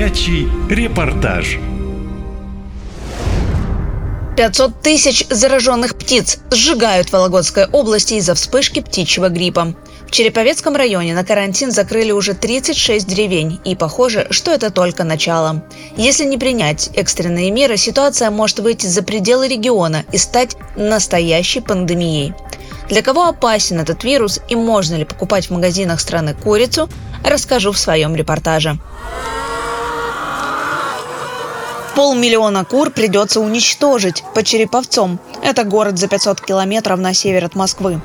Горячий репортаж. 500 тысяч зараженных птиц сжигают в Вологодской области из-за вспышки птичьего гриппа. В Череповецком районе на карантин закрыли уже 36 деревень, и похоже, что это только начало. Если не принять экстренные меры, ситуация может выйти за пределы региона и стать настоящей пандемией. Для кого опасен этот вирус и можно ли покупать в магазинах страны курицу, расскажу в своем репортаже. Полмиллиона кур придется уничтожить под Череповцом. Это город за 500 километров на север от Москвы.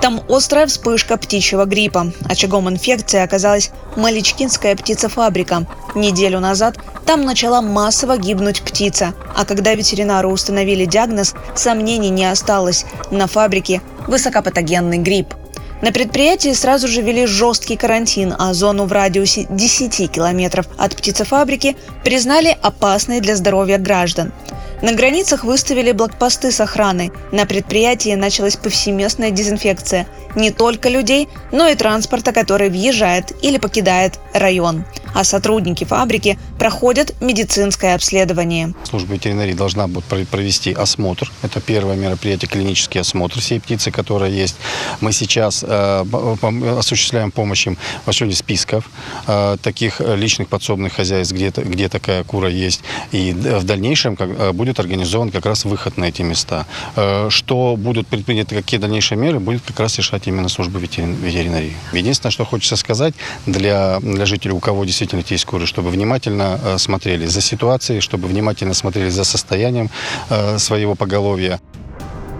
Там острая вспышка птичьего гриппа. Очагом инфекции оказалась Маличкинская птицефабрика. Неделю назад там начала массово гибнуть птица. А когда ветеринары установили диагноз, сомнений не осталось. На фабрике высокопатогенный грипп. На предприятии сразу же ввели жесткий карантин, а зону в радиусе 10 километров от птицефабрики признали опасной для здоровья граждан. На границах выставили блокпосты с охраной. На предприятии началась повсеместная дезинфекция не только людей, но и транспорта, который въезжает или покидает район а сотрудники фабрики проходят медицинское обследование. Служба ветеринарии должна будет провести осмотр. Это первое мероприятие, клинический осмотр всей птицы, которая есть. Мы сейчас э, осуществляем помощь им в расчете списков э, таких личных подсобных хозяйств, где, где такая кура есть. И в дальнейшем как, э, будет организован как раз выход на эти места. Э, что будут предприняты, какие дальнейшие меры, будет как раз решать именно служба ветеринарии. Единственное, что хочется сказать для, для жителей, у кого действительно есть куры, чтобы внимательно э, смотрели за ситуацией, чтобы внимательно смотрели за состоянием э, своего поголовья.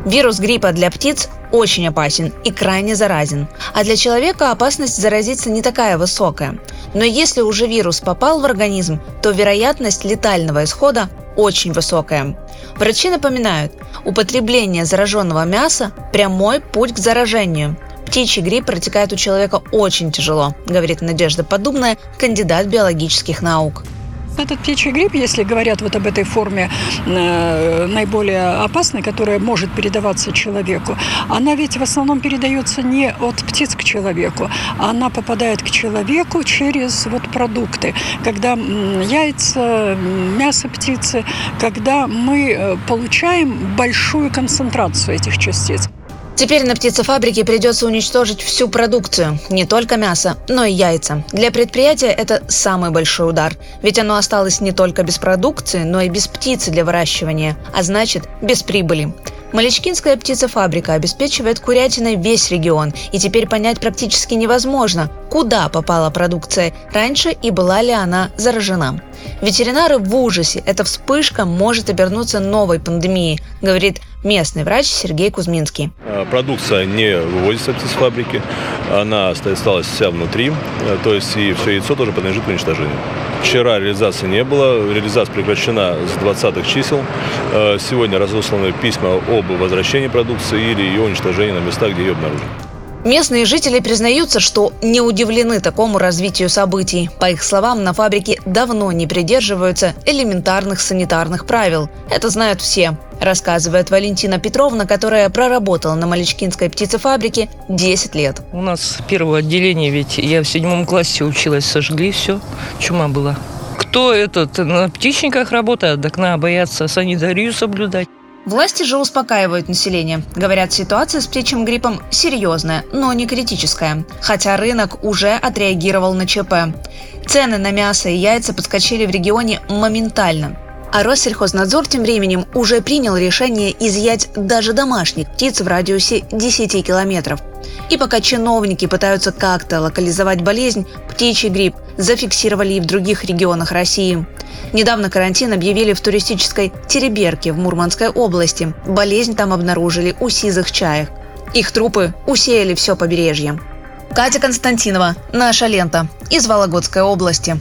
Вирус гриппа для птиц очень опасен и крайне заразен, а для человека опасность заразиться не такая высокая. Но если уже вирус попал в организм, то вероятность летального исхода очень высокая. Врачи напоминают, употребление зараженного мяса – прямой путь к заражению – Птичий грипп протекает у человека очень тяжело, говорит Надежда Подубная, кандидат биологических наук. Этот птичий грипп, если говорят вот об этой форме э, наиболее опасной, которая может передаваться человеку, она ведь в основном передается не от птиц к человеку, она попадает к человеку через вот продукты, когда яйца, мясо птицы, когда мы э, получаем большую концентрацию этих частиц. Теперь на птицефабрике придется уничтожить всю продукцию, не только мясо, но и яйца. Для предприятия это самый большой удар, ведь оно осталось не только без продукции, но и без птицы для выращивания, а значит без прибыли. Маличкинская птицефабрика обеспечивает курятиной весь регион, и теперь понять практически невозможно, куда попала продукция раньше и была ли она заражена. Ветеринары в ужасе. Эта вспышка может обернуться новой пандемией, говорит местный врач Сергей Кузьминский. А, продукция не вывозится из фабрики, она осталась вся внутри, э, то есть и все яйцо тоже подлежит уничтожению. Вчера реализации не было, реализация прекращена с 20-х чисел. Э, сегодня разосланы письма об возвращении продукции или ее уничтожении на местах, где ее обнаружили. Местные жители признаются, что не удивлены такому развитию событий. По их словам, на фабрике давно не придерживаются элементарных санитарных правил. Это знают все, рассказывает Валентина Петровна, которая проработала на Маличкинской птицефабрике 10 лет. У нас первое отделение, ведь я в седьмом классе училась, сожгли все, чума была. Кто этот на птичниках работает, так надо бояться санитарию соблюдать. Власти же успокаивают население. Говорят, ситуация с птичьим гриппом серьезная, но не критическая. Хотя рынок уже отреагировал на ЧП. Цены на мясо и яйца подскочили в регионе моментально. А Россельхознадзор тем временем уже принял решение изъять даже домашних птиц в радиусе 10 километров. И пока чиновники пытаются как-то локализовать болезнь, птичий грипп зафиксировали и в других регионах России. Недавно карантин объявили в туристической Тереберке в Мурманской области. Болезнь там обнаружили у сизых чаек. Их трупы усеяли все побережье. Катя Константинова, «Наша лента» из Вологодской области.